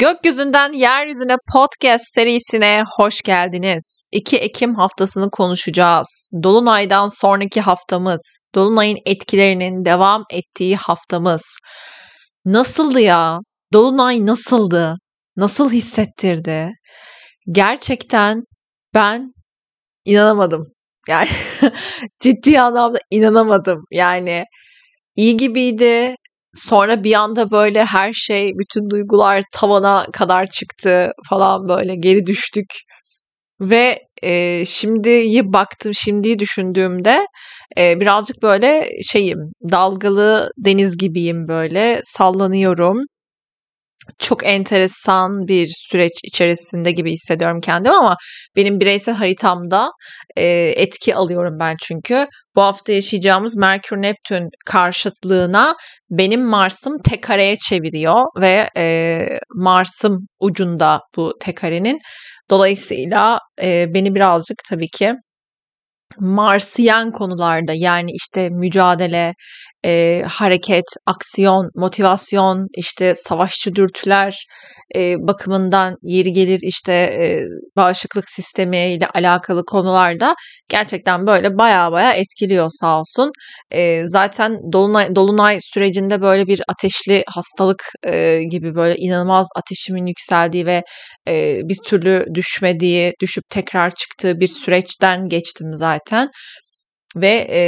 Gökyüzünden Yeryüzüne podcast serisine hoş geldiniz. 2 Ekim haftasını konuşacağız. Dolunay'dan sonraki haftamız, Dolunay'ın etkilerinin devam ettiği haftamız. Nasıldı ya? Dolunay nasıldı? Nasıl hissettirdi? Gerçekten ben inanamadım. Yani ciddi anlamda inanamadım. Yani iyi gibiydi, Sonra bir anda böyle her şey, bütün duygular tavana kadar çıktı falan böyle geri düştük. Ve e, şimdiyi baktım, şimdiyi düşündüğümde e, birazcık böyle şeyim, dalgalı deniz gibiyim böyle, sallanıyorum çok enteresan bir süreç içerisinde gibi hissediyorum kendimi ama benim bireysel haritamda e, etki alıyorum ben çünkü. Bu hafta yaşayacağımız Merkür Neptün karşıtlığına benim Mars'ım tek kareye çeviriyor ve e, Mars'ım ucunda bu tek karenin. Dolayısıyla e, beni birazcık tabii ki Marsiyen konularda yani işte mücadele, e, hareket, aksiyon, motivasyon, işte savaşçı dürtüler e, bakımından yeri gelir işte e, bağışıklık sistemi ile alakalı konularda gerçekten böyle baya baya etkiliyor sağ olsun. E, zaten dolunay, dolunay sürecinde böyle bir ateşli hastalık e, gibi böyle inanılmaz ateşimin yükseldiği ve e, bir türlü düşmediği, düşüp tekrar çıktığı bir süreçten geçtim zaten. Ve e,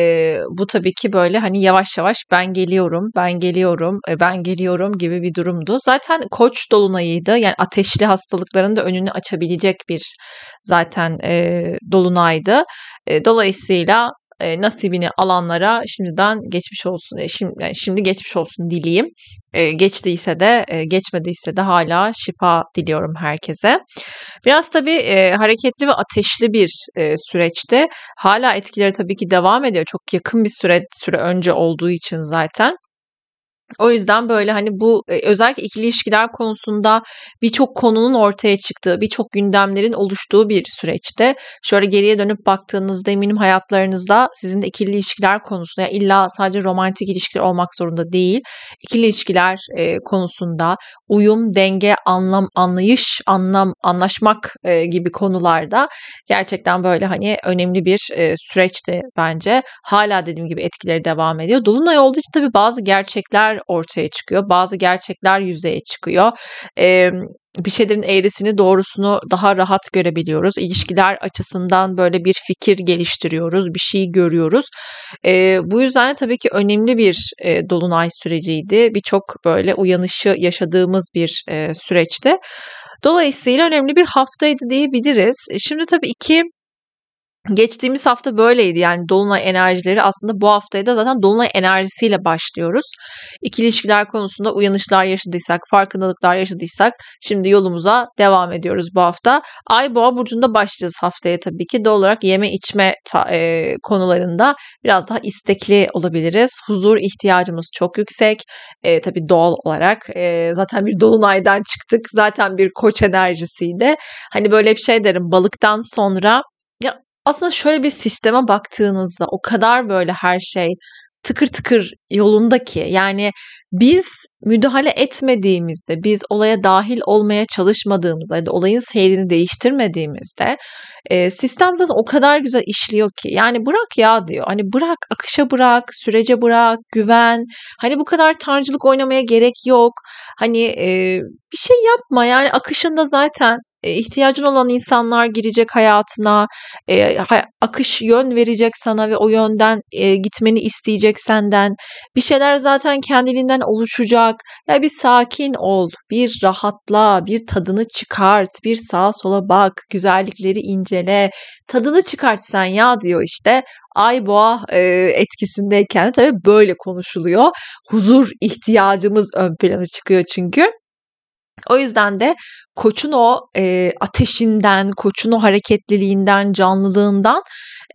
bu tabii ki böyle hani yavaş yavaş ben geliyorum, ben geliyorum, e, ben geliyorum gibi bir durumdu. Zaten koç dolunayıydı. Yani ateşli hastalıkların da önünü açabilecek bir zaten e, dolunaydı. E, dolayısıyla e, nasibini alanlara şimdiden geçmiş olsun. E, şimdi, yani şimdi geçmiş olsun dileyim. E, geçtiyse de e, geçmediyse de hala şifa diliyorum herkese. Biraz tabii e, hareketli ve ateşli bir e, süreçte. Hala etkileri tabii ki devam ediyor. Çok yakın bir süre süre önce olduğu için zaten. O yüzden böyle hani bu e, özellikle ikili ilişkiler konusunda birçok konunun ortaya çıktığı, birçok gündemlerin oluştuğu bir süreçte şöyle geriye dönüp baktığınızda eminim hayatlarınızda sizin de ikili ilişkiler konusunda yani illa sadece romantik ilişkiler olmak zorunda değil. ikili ilişkiler e, konusunda uyum, denge, anlam, anlayış, anlam, anlaşmak e, gibi konularda gerçekten böyle hani önemli bir e, süreçti bence. Hala dediğim gibi etkileri devam ediyor. Dolunay olduğu için tabii bazı gerçekler ortaya çıkıyor. Bazı gerçekler yüzeye çıkıyor. E, bir şeylerin eğrisini doğrusunu daha rahat görebiliyoruz. İlişkiler açısından böyle bir fikir geliştiriyoruz, bir şey görüyoruz. E, bu yüzden de tabii ki önemli bir e, dolunay süreciydi. Birçok böyle uyanışı yaşadığımız bir e, süreçti. Dolayısıyla önemli bir haftaydı diyebiliriz. Şimdi tabii iki Geçtiğimiz hafta böyleydi yani dolunay enerjileri aslında bu haftaya da zaten dolunay enerjisiyle başlıyoruz. İkili ilişkiler konusunda uyanışlar yaşadıysak, farkındalıklar yaşadıysak şimdi yolumuza devam ediyoruz bu hafta. Ay boğa burcunda başlayacağız haftaya tabii ki. Doğal olarak yeme içme ta, e, konularında biraz daha istekli olabiliriz. Huzur ihtiyacımız çok yüksek. E, tabii doğal olarak e, zaten bir dolunaydan çıktık. Zaten bir koç enerjisiydi. Hani böyle bir şey derim balıktan sonra aslında şöyle bir sisteme baktığınızda o kadar böyle her şey tıkır tıkır yolundaki yani biz müdahale etmediğimizde, biz olaya dahil olmaya çalışmadığımızda ya da olayın seyrini değiştirmediğimizde e, sistem zaten o kadar güzel işliyor ki. Yani bırak ya diyor. Hani bırak, akışa bırak, sürece bırak, güven. Hani bu kadar tanrıcılık oynamaya gerek yok. Hani e, bir şey yapma yani akışında zaten ihtiyacın olan insanlar girecek hayatına, e, akış yön verecek sana ve o yönden e, gitmeni isteyecek senden. Bir şeyler zaten kendiliğinden oluşacak. Ya bir sakin ol, bir rahatla, bir tadını çıkart, bir sağa sola bak, güzellikleri incele, tadını çıkart sen ya diyor işte. Ay boğa e, etkisindeyken tabii böyle konuşuluyor. Huzur ihtiyacımız ön plana çıkıyor çünkü. O yüzden de koçun o e, ateşinden, koçun o hareketliliğinden, canlılığından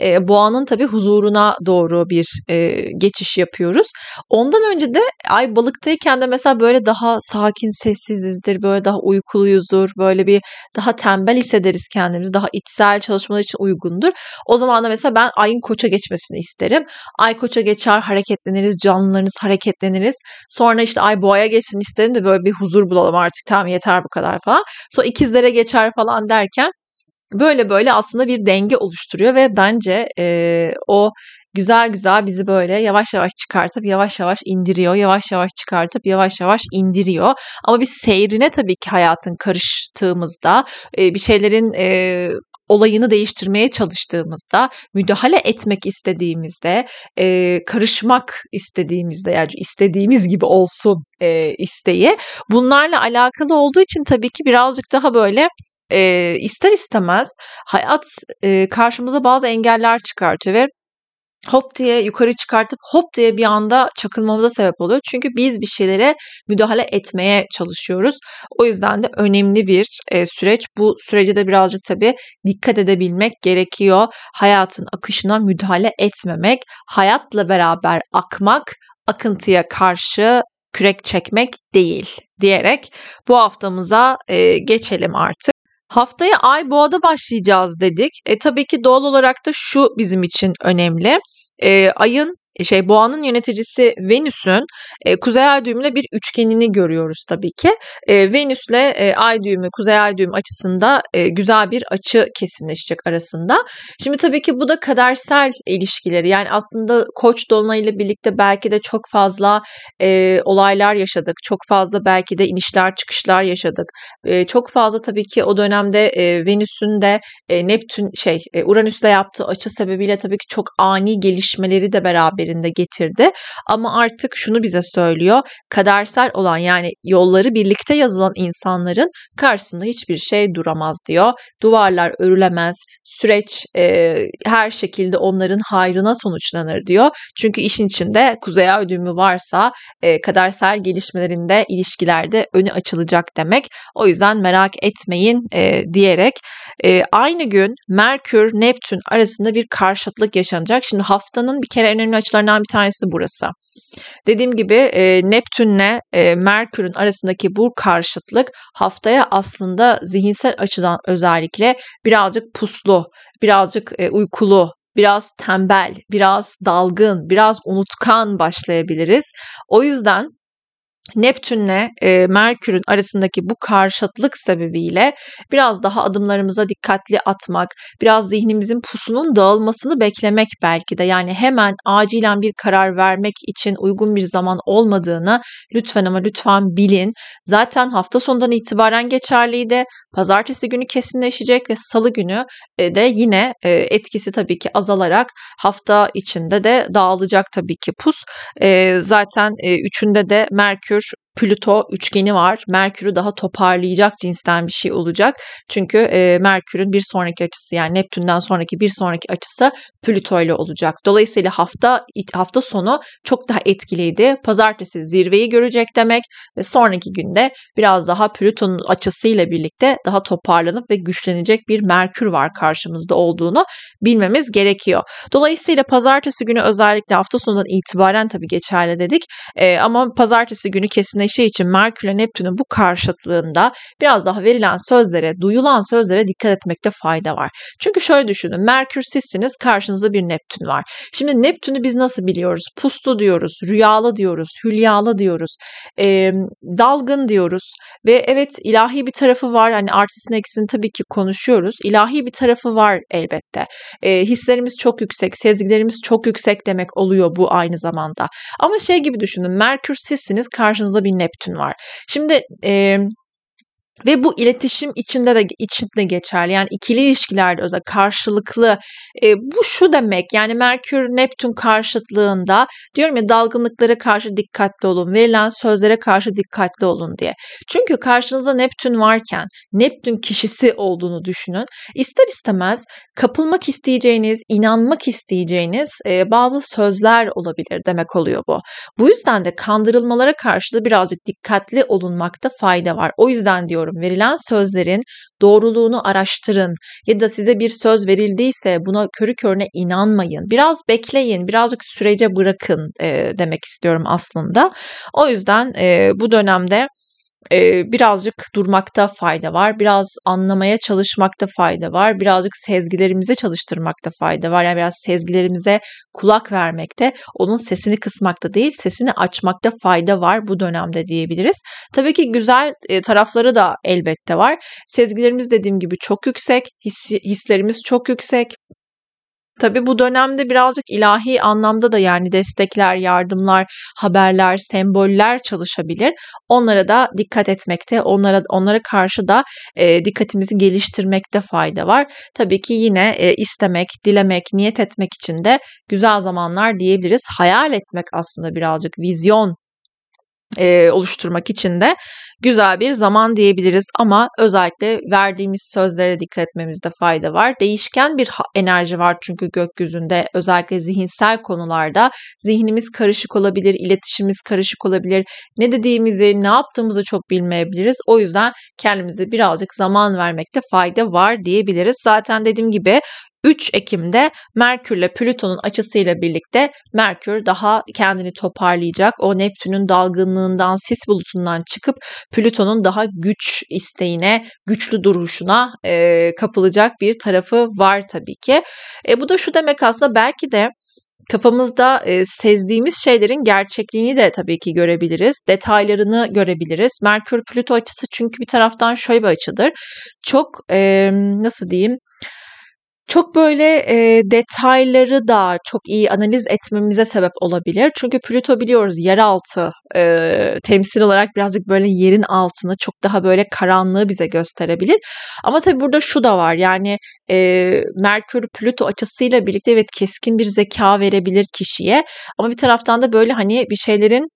e, boğanın tabii huzuruna doğru bir e, geçiş yapıyoruz. Ondan önce de ay balıktayken de mesela böyle daha sakin sessizizdir, böyle daha uykuluyuzdur, böyle bir daha tembel hissederiz kendimizi, daha içsel çalışmalar için uygundur. O zaman da mesela ben ayın koça geçmesini isterim. Ay koça geçer, hareketleniriz, canlılarınız hareketleniriz. Sonra işte ay boğaya geçsin isterim de böyle bir huzur bulalım artık tamam yeter bu kadar falan. Sonra ikizlere geçer falan derken böyle böyle aslında bir denge oluşturuyor ve bence e, o güzel güzel bizi böyle yavaş yavaş çıkartıp yavaş yavaş indiriyor, yavaş yavaş çıkartıp yavaş yavaş indiriyor. Ama biz seyrine tabii ki hayatın karıştığımızda e, bir şeylerin e, olayını değiştirmeye çalıştığımızda, müdahale etmek istediğimizde, e, karışmak istediğimizde yani istediğimiz gibi olsun e, isteği bunlarla alakalı olduğu için tabii ki birazcık daha böyle e, ister istemez hayat e, karşımıza bazı engeller çıkartıyor ve hop diye yukarı çıkartıp hop diye bir anda çakılmamıza sebep oluyor. Çünkü biz bir şeylere müdahale etmeye çalışıyoruz. O yüzden de önemli bir e, süreç. Bu sürece de birazcık tabii dikkat edebilmek gerekiyor. Hayatın akışına müdahale etmemek, hayatla beraber akmak, akıntıya karşı kürek çekmek değil diyerek bu haftamıza e, geçelim artık. Haftaya Ay Boğa'da başlayacağız dedik. E, tabii ki doğal olarak da şu bizim için önemli. E, ayın şey boğanın yöneticisi Venüs'ün e, kuzey ay düğümüyle bir üçgenini görüyoruz tabii ki. E, Venüs'le e, ay düğümü, kuzey ay düğümü açısında e, güzel bir açı kesinleşecek arasında. Şimdi tabii ki bu da kadersel ilişkileri yani aslında koç dolunayıyla birlikte belki de çok fazla e, olaylar yaşadık. Çok fazla belki de inişler çıkışlar yaşadık. E, çok fazla tabii ki o dönemde e, Venüs'ün de e, Neptün şey e, Uranüs'le yaptığı açı sebebiyle tabii ki çok ani gelişmeleri de beraber beraberinde getirdi. Ama artık şunu bize söylüyor. Kadersel olan yani yolları birlikte yazılan insanların karşısında hiçbir şey duramaz diyor. Duvarlar örülemez. Süreç e, her şekilde onların hayrına sonuçlanır diyor. Çünkü işin içinde kuzey ay düğümü varsa e, kadersel gelişmelerinde ilişkilerde önü açılacak demek. O yüzden merak etmeyin e, diyerek e, aynı gün Merkür Neptün arasında bir karşıtlık yaşanacak. Şimdi haftanın bir kere önemli açılan sonuçlarından bir tanesi burası. Dediğim gibi e, Neptünle e, Merkür'ün arasındaki bu karşıtlık haftaya aslında zihinsel açıdan özellikle birazcık puslu, birazcık e, uykulu, biraz tembel, biraz dalgın, biraz unutkan başlayabiliriz. O yüzden Neptünle e, Merkür'ün arasındaki bu karşıtlık sebebiyle biraz daha adımlarımıza dikkatli atmak, biraz zihnimizin pusunun dağılmasını beklemek belki de yani hemen acilen bir karar vermek için uygun bir zaman olmadığını lütfen ama lütfen bilin. Zaten hafta sonundan itibaren geçerliydi. Pazartesi günü kesinleşecek ve salı günü e, de yine e, etkisi tabii ki azalarak hafta içinde de dağılacak tabii ki pus. E, zaten e, üçünde de Merkür Merkür Plüto üçgeni var. Merkür'ü daha toparlayacak cinsten bir şey olacak. Çünkü e, Merkür'ün bir sonraki açısı yani Neptün'den sonraki bir sonraki açısı Plüto ile olacak. Dolayısıyla hafta hafta sonu çok daha etkiliydi. Pazartesi zirveyi görecek demek ve sonraki günde biraz daha Plüton'un açısıyla birlikte daha toparlanıp ve güçlenecek bir Merkür var karşımızda olduğunu bilmemiz gerekiyor. Dolayısıyla pazartesi günü özellikle hafta sonundan itibaren tabii geçerli dedik. E, ama pazartesi günü kesinlikle güneşi için Merkür ile Neptün'ün bu karşıtlığında biraz daha verilen sözlere, duyulan sözlere dikkat etmekte fayda var. Çünkü şöyle düşünün. Merkür sizsiniz, karşınızda bir Neptün var. Şimdi Neptün'ü biz nasıl biliyoruz? Puslu diyoruz, rüyalı diyoruz, hülyalı diyoruz, e, dalgın diyoruz ve evet ilahi bir tarafı var. Hani artısını eksisini tabii ki konuşuyoruz. İlahi bir tarafı var elbette. E, hislerimiz çok yüksek, sezgilerimiz çok yüksek demek oluyor bu aynı zamanda. Ama şey gibi düşünün. Merkür sizsiniz, karşınızda bir Neptün var. Şimdi e, ve bu iletişim içinde de içinde geçerli. Yani ikili ilişkilerde özel karşılıklı. E, bu şu demek yani Merkür Neptün karşıtlığında diyorum ya dalgınlıklara karşı dikkatli olun. Verilen sözlere karşı dikkatli olun diye. Çünkü karşınızda Neptün varken Neptün kişisi olduğunu düşünün. İster istemez kapılmak isteyeceğiniz, inanmak isteyeceğiniz e, bazı sözler olabilir demek oluyor bu. Bu yüzden de kandırılmalara karşı da birazcık dikkatli olunmakta fayda var. O yüzden diyorum söylüyorum. Verilen sözlerin doğruluğunu araştırın ya da size bir söz verildiyse buna körü körüne inanmayın. Biraz bekleyin, birazcık sürece bırakın e, demek istiyorum aslında. O yüzden e, bu dönemde e, birazcık durmakta fayda var. Biraz anlamaya çalışmakta fayda var. Birazcık sezgilerimizi çalıştırmakta fayda var. Yani biraz sezgilerimize kulak vermekte, onun sesini kısmakta değil, sesini açmakta fayda var bu dönemde diyebiliriz. Tabii ki güzel e, tarafları da elbette var. Sezgilerimiz dediğim gibi çok yüksek, his, hislerimiz çok yüksek. Tabii bu dönemde birazcık ilahi anlamda da yani destekler, yardımlar, haberler, semboller çalışabilir. Onlara da dikkat etmekte, onlara onlara karşı da e, dikkatimizi geliştirmekte fayda var. Tabii ki yine e, istemek, dilemek, niyet etmek için de güzel zamanlar diyebiliriz. Hayal etmek aslında birazcık vizyon e, oluşturmak için de güzel bir zaman diyebiliriz ama özellikle verdiğimiz sözlere dikkat etmemizde fayda var. Değişken bir enerji var çünkü gökyüzünde özellikle zihinsel konularda zihnimiz karışık olabilir, iletişimimiz karışık olabilir. Ne dediğimizi, ne yaptığımızı çok bilmeyebiliriz. O yüzden kendimize birazcık zaman vermekte fayda var diyebiliriz. Zaten dediğim gibi 3 Ekim'de Merkür ile Plüton'un açısıyla birlikte Merkür daha kendini toparlayacak. O Neptün'ün dalgınlığından, sis bulutundan çıkıp Plüton'un daha güç isteğine, güçlü duruşuna e, kapılacak bir tarafı var tabii ki. E, bu da şu demek aslında belki de kafamızda e, sezdiğimiz şeylerin gerçekliğini de tabii ki görebiliriz. Detaylarını görebiliriz. Merkür Plüto açısı çünkü bir taraftan şöyle bir açıdır. Çok e, nasıl diyeyim çok böyle e, detayları da çok iyi analiz etmemize sebep olabilir. Çünkü Plüto biliyoruz yeraltı e, temsil olarak birazcık böyle yerin altını çok daha böyle karanlığı bize gösterebilir. Ama tabii burada şu da var yani e, Merkür Plüto açısıyla birlikte evet keskin bir zeka verebilir kişiye. Ama bir taraftan da böyle hani bir şeylerin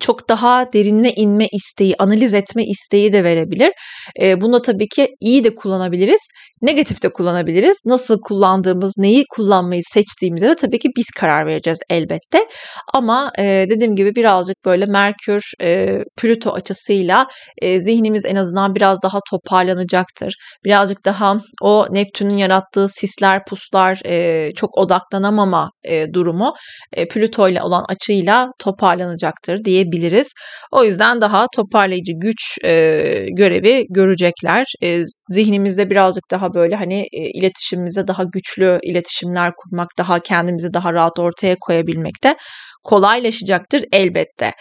çok daha derinine inme isteği, analiz etme isteği de verebilir. E, bunu tabii ki iyi de kullanabiliriz, negatif de kullanabiliriz. Nasıl kullandığımız, neyi kullanmayı seçtiğimize de tabii ki biz karar vereceğiz elbette. Ama e, dediğim gibi birazcık böyle Merkür, e, Plüto açısıyla e, zihnimiz en azından biraz daha toparlanacaktır. Birazcık daha o Neptün'ün yarattığı sisler, puslar, e, çok odaklanamama e, durumu e, Plüto ile olan açıyla toparlanacaktır diye diyebiliriz. O yüzden daha toparlayıcı güç e, görevi görecekler. E, zihnimizde birazcık daha böyle hani e, iletişimimize daha güçlü iletişimler kurmak, daha kendimizi daha rahat ortaya koyabilmek de kolaylaşacaktır elbette.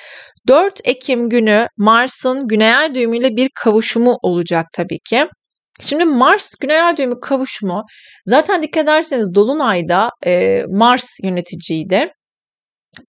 4 Ekim günü Mars'ın güney ay düğümüyle bir kavuşumu olacak tabii ki. Şimdi Mars Güney Ay düğümü kavuşumu zaten dikkat ederseniz Dolunay'da e, Mars yöneticiydi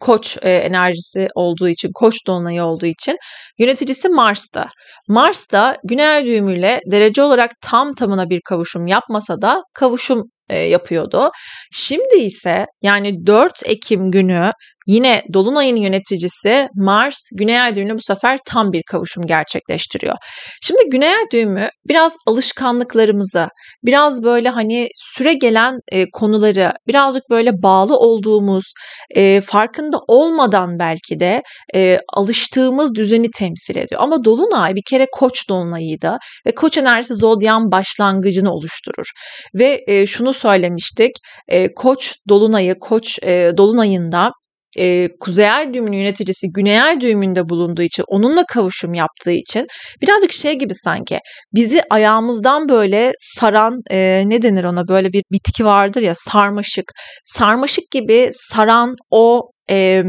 koç e, enerjisi olduğu için, koç dolunayı olduğu için yöneticisi Mars'ta. Mars da güney düğümüyle derece olarak tam tamına bir kavuşum yapmasa da kavuşum e, yapıyordu. Şimdi ise yani 4 Ekim günü Yine Dolunay'ın yöneticisi Mars Güney Ay düğümüne bu sefer tam bir kavuşum gerçekleştiriyor. Şimdi Güney Ay düğümü biraz alışkanlıklarımızı, biraz böyle hani süre gelen e, konuları, birazcık böyle bağlı olduğumuz, e, farkında olmadan belki de e, alıştığımız düzeni temsil ediyor. Ama Dolunay bir kere Koç dolunayıydı ve Koç enerjisi zodyan başlangıcını oluşturur. Ve e, şunu söylemiştik, e, Koç dolunayı, Koç e, dolunayında e, Kuzey Ay düğümünün yöneticisi Güney Ay düğümünde bulunduğu için onunla kavuşum yaptığı için birazcık şey gibi sanki bizi ayağımızdan böyle saran e, ne denir ona böyle bir bitki vardır ya sarmaşık sarmaşık gibi saran o e,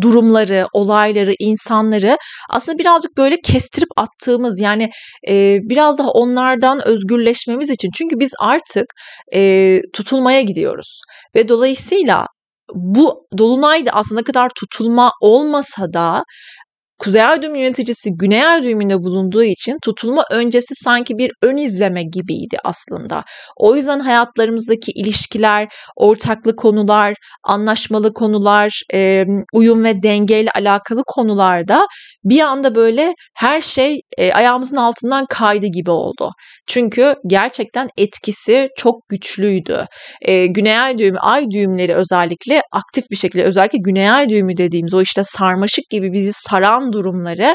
durumları, olayları, insanları aslında birazcık böyle kestirip attığımız yani e, biraz daha onlardan özgürleşmemiz için. Çünkü biz artık e, tutulmaya gidiyoruz ve dolayısıyla bu dolunay da aslında kadar tutulma olmasa da Kuzey Ay yöneticisi Güney Ay bulunduğu için tutulma öncesi sanki bir ön izleme gibiydi aslında. O yüzden hayatlarımızdaki ilişkiler, ortaklı konular, anlaşmalı konular, uyum ve dengeyle alakalı konularda bir anda böyle her şey e, ayağımızın altından kaydı gibi oldu. Çünkü gerçekten etkisi çok güçlüydü. E, güney ay düğümü, ay düğümleri özellikle aktif bir şekilde özellikle güney ay düğümü dediğimiz o işte sarmaşık gibi bizi saran durumları,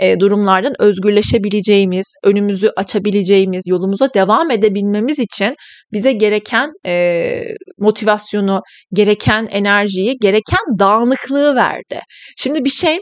e, durumlardan özgürleşebileceğimiz, önümüzü açabileceğimiz, yolumuza devam edebilmemiz için bize gereken e, motivasyonu, gereken enerjiyi, gereken dağınıklığı verdi. Şimdi bir şey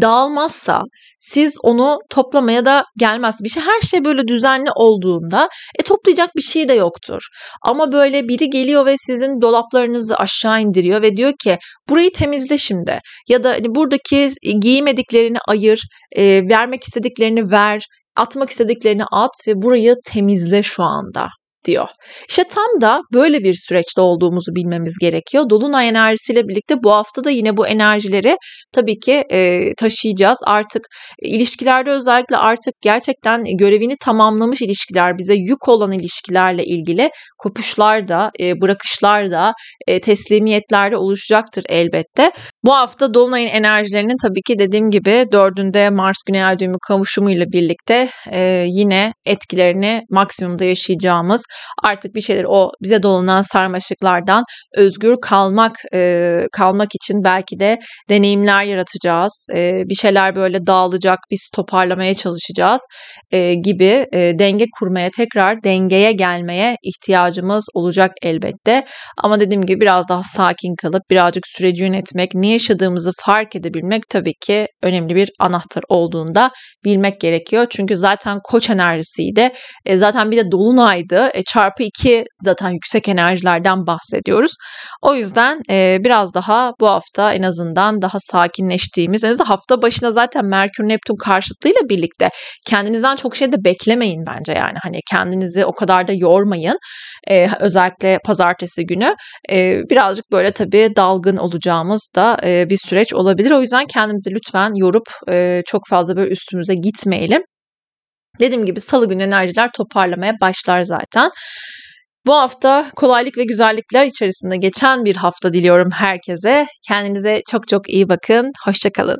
dağılmazsa siz onu toplamaya da gelmez. Bir şey her şey böyle düzenli olduğunda e toplayacak bir şey de yoktur. Ama böyle biri geliyor ve sizin dolaplarınızı aşağı indiriyor ve diyor ki burayı temizle şimdi ya da hani buradaki giymediklerini ayır, e, vermek istediklerini ver, atmak istediklerini at ve burayı temizle şu anda diyor. İşte tam da böyle bir süreçte olduğumuzu bilmemiz gerekiyor. Dolunay enerjisiyle birlikte bu hafta da yine bu enerjileri tabii ki e, taşıyacağız. Artık ilişkilerde özellikle artık gerçekten görevini tamamlamış ilişkiler, bize yük olan ilişkilerle ilgili kopuşlar da, e, bırakışlar da, e, teslimiyetler de oluşacaktır elbette. Bu hafta Dolunay'ın enerjilerinin tabii ki dediğim gibi dördünde Mars Güney Ay düğümü kavuşumuyla birlikte e, yine etkilerini maksimumda yaşayacağımız artık bir şeyler o bize dolanan sarmaşıklardan özgür kalmak e, kalmak için belki de deneyimler yaratacağız. E, bir şeyler böyle dağılacak, biz toparlamaya çalışacağız e, gibi e, denge kurmaya tekrar dengeye gelmeye ihtiyacımız olacak elbette. Ama dediğim gibi biraz daha sakin kalıp birazcık süreci yönetmek, ne yaşadığımızı fark edebilmek tabii ki önemli bir anahtar olduğunda bilmek gerekiyor. Çünkü zaten koç enerjisiydi. E, zaten bir de dolunaydı. E, çarpı 2 zaten yüksek enerjilerden bahsediyoruz. O yüzden e, biraz daha bu hafta en azından daha sakinleştiğimiz, en azından hafta başına zaten Merkür Neptün karşıtlığıyla birlikte kendinizden çok şey de beklemeyin bence yani. Hani kendinizi o kadar da yormayın. E, özellikle pazartesi günü e, birazcık böyle tabii dalgın olacağımız da e, bir süreç olabilir. O yüzden kendimizi lütfen yorup e, çok fazla böyle üstümüze gitmeyelim. Dediğim gibi salı günü enerjiler toparlamaya başlar zaten. Bu hafta kolaylık ve güzellikler içerisinde geçen bir hafta diliyorum herkese. Kendinize çok çok iyi bakın. Hoşçakalın.